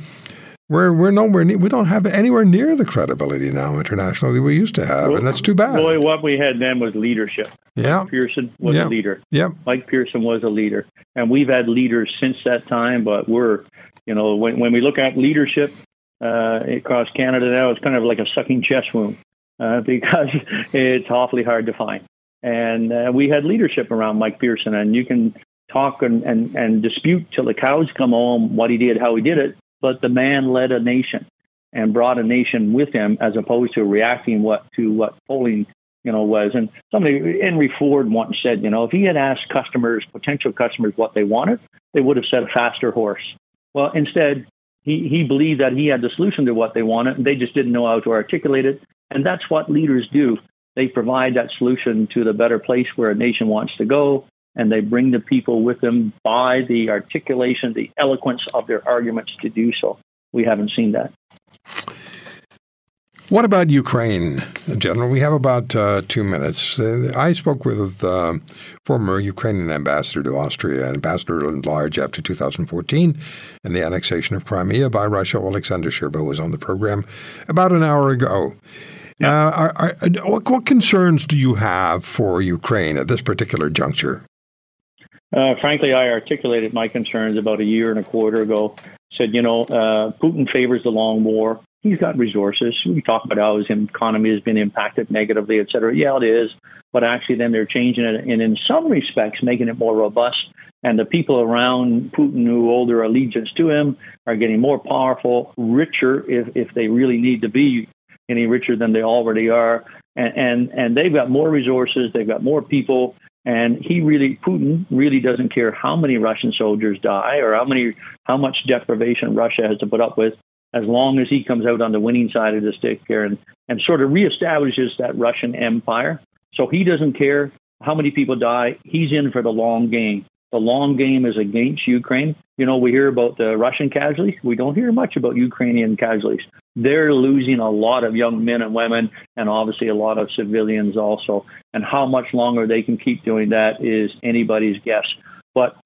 We're we're nowhere near, we don't have anywhere near the credibility now internationally we used to have, well, and that's too bad. Boy, what we had then was leadership. Yeah, Pearson was yeah. a leader. Yeah, Mike Pearson was a leader, and we've had leaders since that time. But we're, you know, when when we look at leadership uh, across Canada now, it's kind of like a sucking chest wound uh, because it's awfully hard to find. And uh, we had leadership around Mike Pearson, and you can talk and, and, and dispute till the cows come home what he did, how he did it but the man led a nation and brought a nation with him as opposed to reacting what to what polling you know was and somebody henry ford once said you know if he had asked customers potential customers what they wanted they would have said a faster horse well instead he, he believed that he had the solution to what they wanted and they just didn't know how to articulate it and that's what leaders do they provide that solution to the better place where a nation wants to go and they bring the people with them by the articulation, the eloquence of their arguments to do so. We haven't seen that. What about Ukraine, General? We have about uh, two minutes. Uh, I spoke with uh, former Ukrainian ambassador to Austria, ambassador at large after 2014, and the annexation of Crimea by Russia. Alexander Scherba was on the program about an hour ago. Yeah. Uh, are, are, what, what concerns do you have for Ukraine at this particular juncture? Uh, frankly, I articulated my concerns about a year and a quarter ago. Said, you know, uh, Putin favors the long war. He's got resources. We talk about how his economy has been impacted negatively, et cetera. Yeah, it is. But actually, then they're changing it, and in some respects, making it more robust. And the people around Putin who hold their allegiance to him are getting more powerful, richer, if, if they really need to be any richer than they already are. And, and, and they've got more resources, they've got more people, and he really, Putin really doesn't care how many Russian soldiers die or how many, how much deprivation Russia has to put up with, as long as he comes out on the winning side of the stick here and, and sort of reestablishes that Russian empire. So he doesn't care how many people die. He's in for the long game. The long game is against Ukraine. You know, we hear about the Russian casualties. We don't hear much about Ukrainian casualties. They're losing a lot of young men and women, and obviously a lot of civilians also. And how much longer they can keep doing that is anybody's guess. But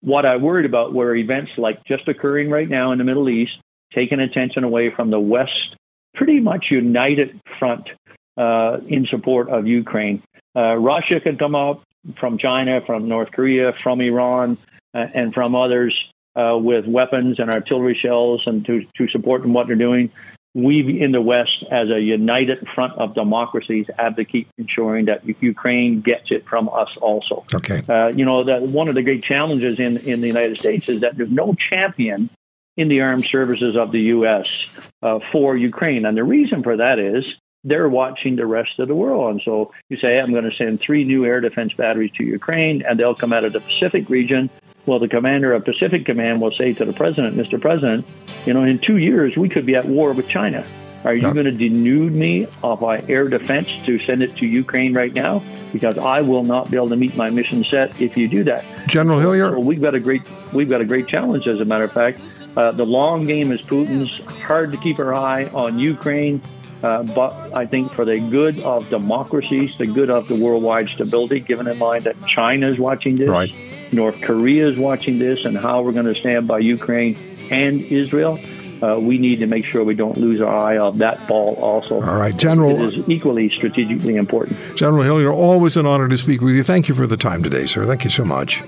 what I worried about were events like just occurring right now in the Middle East, taking attention away from the West, pretty much united front uh, in support of Ukraine. Uh, Russia can come up from China, from North Korea, from Iran, uh, and from others uh, with weapons and artillery shells and to, to support them what they're doing. We in the West, as a united front of democracies, advocate ensuring that Ukraine gets it from us also. Okay. Uh, you know, that one of the great challenges in, in the United States is that there's no champion in the armed services of the U.S. Uh, for Ukraine. And the reason for that is they're watching the rest of the world. And so you say, I'm going to send three new air defense batteries to Ukraine, and they'll come out of the Pacific region. Well, the commander of Pacific Command will say to the president, Mr. President, you know, in two years, we could be at war with China. Are you going to denude me of my air defense to send it to Ukraine right now? Because I will not be able to meet my mission set if you do that. General Hillier, we've got a great we've got a great challenge. As a matter of fact, uh, the long game is Putin's. Hard to keep our eye on Ukraine. Uh, but I think for the good of democracies, the good of the worldwide stability, given in mind that China is watching this, right. North Korea is watching this, and how we're going to stand by Ukraine and Israel, uh, we need to make sure we don't lose our eye on that ball also. All right, General. It is equally strategically important. General Hillier, always an honor to speak with you. Thank you for the time today, sir. Thank you so much.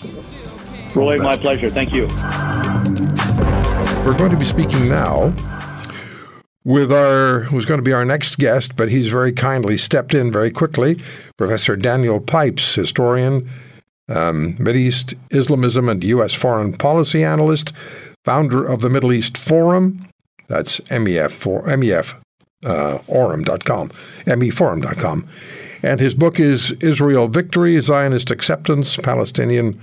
Roy, my pleasure. Thank you. We're going to be speaking now with our who's going to be our next guest, but he's very kindly stepped in very quickly. Professor Daniel Pipes, historian, um, East Islamism and U.S. foreign policy analyst, founder of the Middle East Forum. That's MEF for MEF uh, Orum.com, meforum.com. And his book is Israel Victory, Zionist Acceptance, Palestinian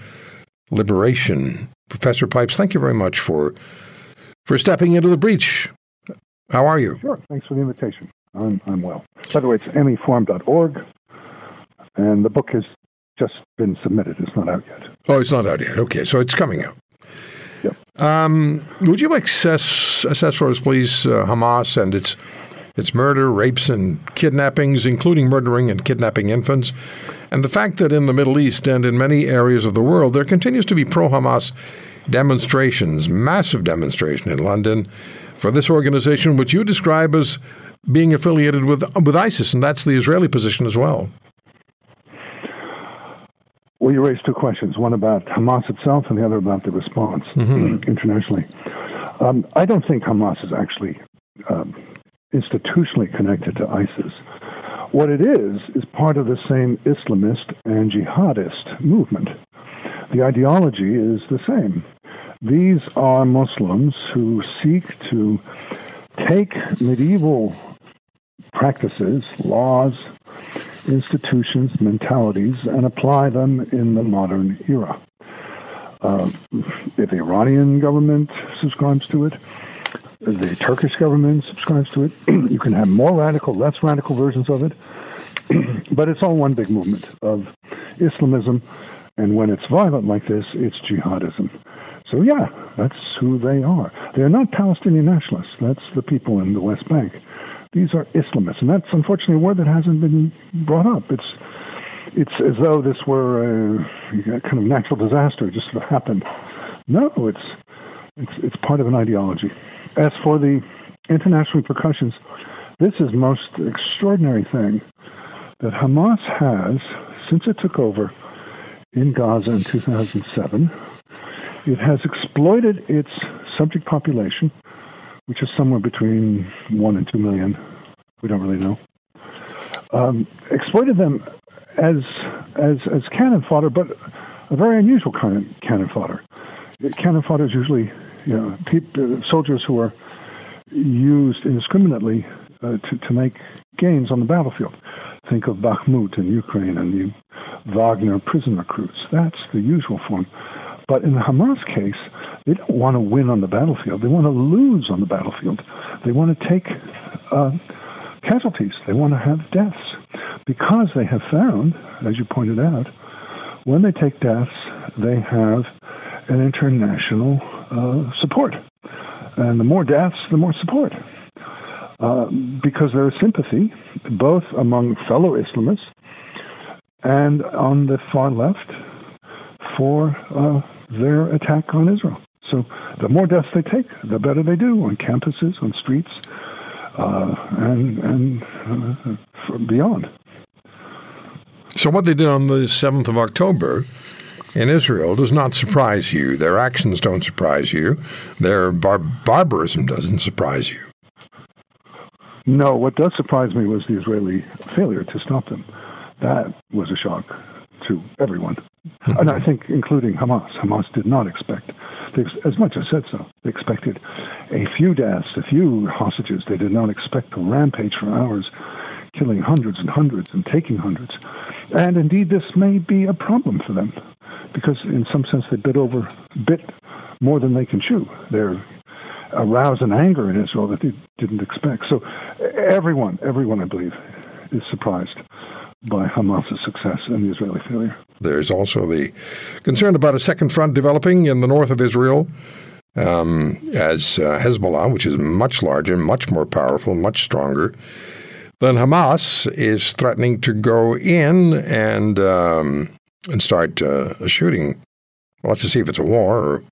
Liberation. Professor Pipes, thank you very much for for stepping into the breach. How are you? Sure. Thanks for the invitation. I'm, I'm well. By the way, it's meforum.org, and the book has just been submitted. It's not out yet. Oh, it's not out yet. Okay, so it's coming out. Um, would you assess, assess for us, please, uh, Hamas and its its murder, rapes, and kidnappings, including murdering and kidnapping infants, and the fact that in the Middle East and in many areas of the world there continues to be pro-Hamas demonstrations, massive demonstration in London for this organization, which you describe as being affiliated with with ISIS, and that's the Israeli position as well. Well, you raised two questions: one about Hamas itself, and the other about the response mm-hmm. internationally. Um, I don't think Hamas is actually um, institutionally connected to ISIS. What it is is part of the same Islamist and jihadist movement. The ideology is the same. These are Muslims who seek to take medieval practices, laws, institutions, mentalities, and apply them in the modern era. Uh, the Iranian government subscribes to it. The Turkish government subscribes to it. you can have more radical, less radical versions of it. but it's all one big movement of Islamism. And when it's violent like this, it's jihadism. So, yeah, that's who they are. They're not Palestinian nationalists. That's the people in the West Bank. These are Islamists, and that's unfortunately a word that hasn't been brought up. It's it's as though this were a, a kind of natural disaster just happened. No, it's it's it's part of an ideology. As for the international repercussions, this is most extraordinary thing that Hamas has since it took over in Gaza in 2007 it has exploited its subject population, which is somewhere between one and two million. We don't really know. Um, exploited them as as as cannon fodder, but a very unusual kind of cannon fodder. Cannon fodder is usually you know people, soldiers who are used indiscriminately uh, to to make gains on the battlefield. Think of Bakhmut in Ukraine and the Wagner prison recruits. That's the usual form. But in the Hamas case, they don't want to win on the battlefield. They want to lose on the battlefield. They want to take uh, casualties. They want to have deaths because they have found, as you pointed out, when they take deaths, they have an international uh, support. And the more deaths, the more support. Uh, because there is sympathy both among fellow Islamists and on the far left for uh, their attack on Israel. So the more deaths they take, the better they do on campuses, on streets, uh, and and uh, beyond. So what they did on the seventh of October in Israel does not surprise you. Their actions don't surprise you. Their bar- barbarism doesn't surprise you. No, what does surprise me was the Israeli failure to stop them. That was a shock to everyone. And I think including Hamas. Hamas did not expect, they, as much as said so, they expected a few deaths, a few hostages. They did not expect a rampage for hours, killing hundreds and hundreds and taking hundreds. And indeed, this may be a problem for them because, in some sense, they bit over, bit more than they can chew. They're aroused an anger in Israel that they didn't expect. So, everyone, everyone, I believe, is surprised by Hamas's success and the Israeli failure. There's also the concern about a second front developing in the north of Israel. Um, as uh, Hezbollah, which is much larger, much more powerful, much stronger than Hamas, is threatening to go in and um, and start uh, shooting. Well, let's see if it's a war or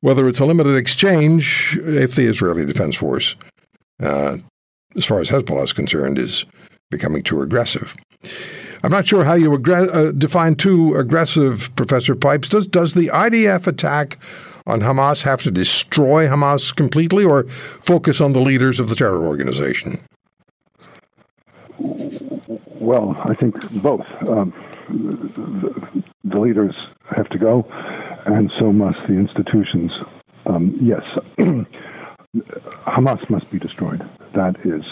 whether it's a limited exchange. If the Israeli Defense Force, uh, as far as Hezbollah is concerned, is becoming too aggressive. I'm not sure how you aggr- uh, define too aggressive, Professor Pipes. Does does the IDF attack on Hamas have to destroy Hamas completely, or focus on the leaders of the terror organization? Well, I think both. Um, the, the, leaders have to go, and so must the institutions. Um, yes, Hamas must be destroyed. That is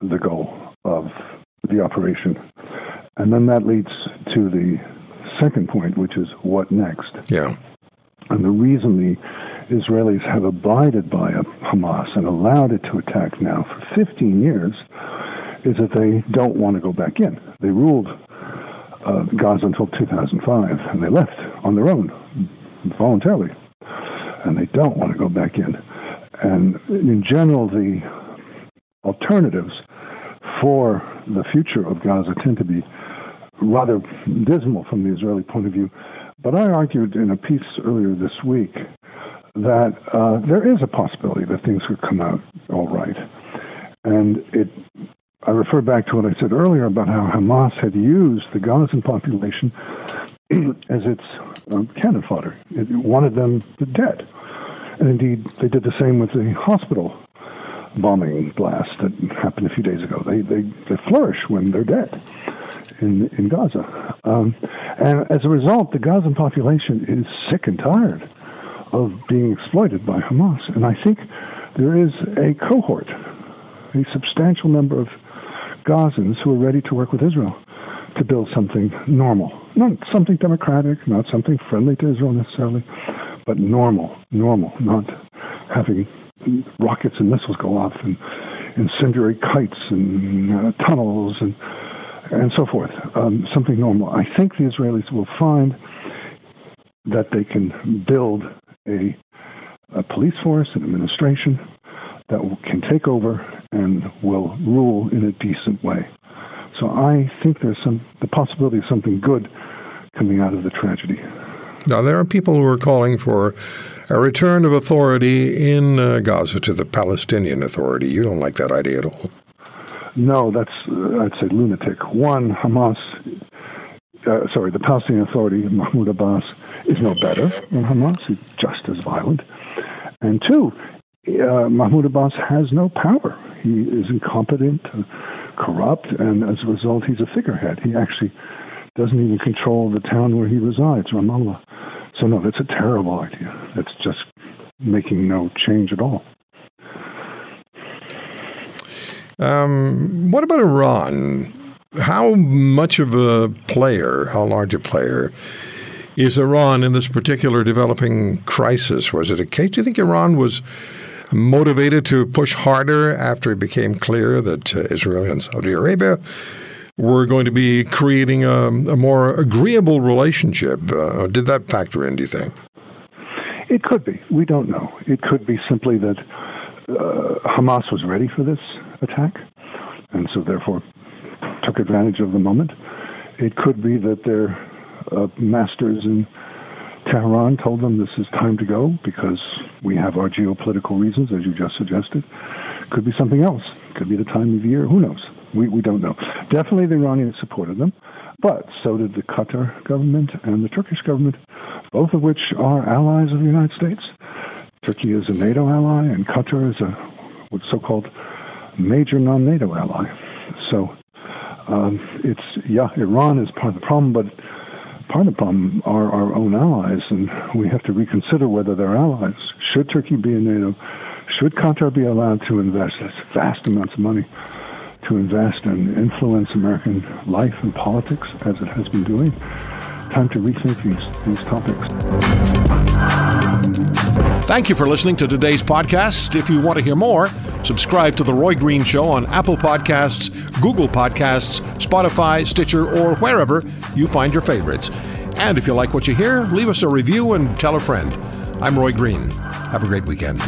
the goal of the operation. And then that leads to the second point, which is what next? Yeah. And the reason the Israelis have abided by Hamas and allowed it to attack now for 15 years is that they don't want to go back in. They ruled uh, Gaza until 2005, and they left on their own voluntarily, and they don't want to go back in. And in general, the alternatives for the future of Gaza tend to be rather dismal from the Israeli point of view. But I argued in a piece earlier this week that uh, there is a possibility that things could come out all right. And it, I refer back to what I said earlier about how Hamas had used the Gazan population as its um, cannon fodder. It wanted them dead. And indeed, they did the same with the hospital bombing blast that happened a few days ago. They, they, they flourish when they're dead in, in Gaza. Um, and as a result, the Gazan population is sick and tired of being exploited by Hamas. And I think there is a cohort, a substantial number of Gazans who are ready to work with Israel to build something normal. Not something democratic, not something friendly to Israel necessarily, but normal, normal, not having rockets and missiles go off and incendiary kites and uh, tunnels and and so forth. Um, something normal. I think the Israelis will find that they can build a, a police force, an administration that can take over and will rule in a decent way. So I think there's some the possibility of something good coming out of the tragedy. Now there are people who are calling for a return of authority in uh, Gaza to the Palestinian Authority. You don't like that idea at all. No, that's uh, I'd say lunatic. One, Hamas, uh, sorry, the Palestinian Authority, Mahmoud Abbas, is no better than Hamas. He's just as violent. And two, uh, Mahmoud Abbas has no power. He is incompetent, corrupt, and as a result, he's a figurehead. He actually doesn't even control the town where he resides, Ramallah. So no, that's a terrible idea. That's just making no change at all. Um, what about Iran? How much of a player, how large a player, is Iran in this particular developing crisis? Was it a case? Do you think Iran was motivated to push harder after it became clear that uh, Israel and Saudi Arabia were going to be creating a, a more agreeable relationship? Uh, did that factor in, do you think? It could be. We don't know. It could be simply that uh, Hamas was ready for this attack, and so therefore took advantage of the moment. It could be that their uh, masters in Tehran told them this is time to go because we have our geopolitical reasons, as you just suggested. Could be something else. Could be the time of year. Who knows? We, we don't know. Definitely the Iranians supported them. But so did the Qatar government and the Turkish government, both of which are allies of the United States. Turkey is a NATO ally, and Qatar is a what's so-called major non-NATO ally. So um, it's yeah, Iran is part of the problem, but part of the problem are our own allies, and we have to reconsider whether they're allies. Should Turkey be in NATO? Should Qatar be allowed to invest vast amounts of money to invest and influence American life and politics as it has been doing? Time to rethink these, these topics. Thank you for listening to today's podcast. If you want to hear more, subscribe to The Roy Green Show on Apple Podcasts, Google Podcasts, Spotify, Stitcher, or wherever you find your favorites. And if you like what you hear, leave us a review and tell a friend. I'm Roy Green. Have a great weekend.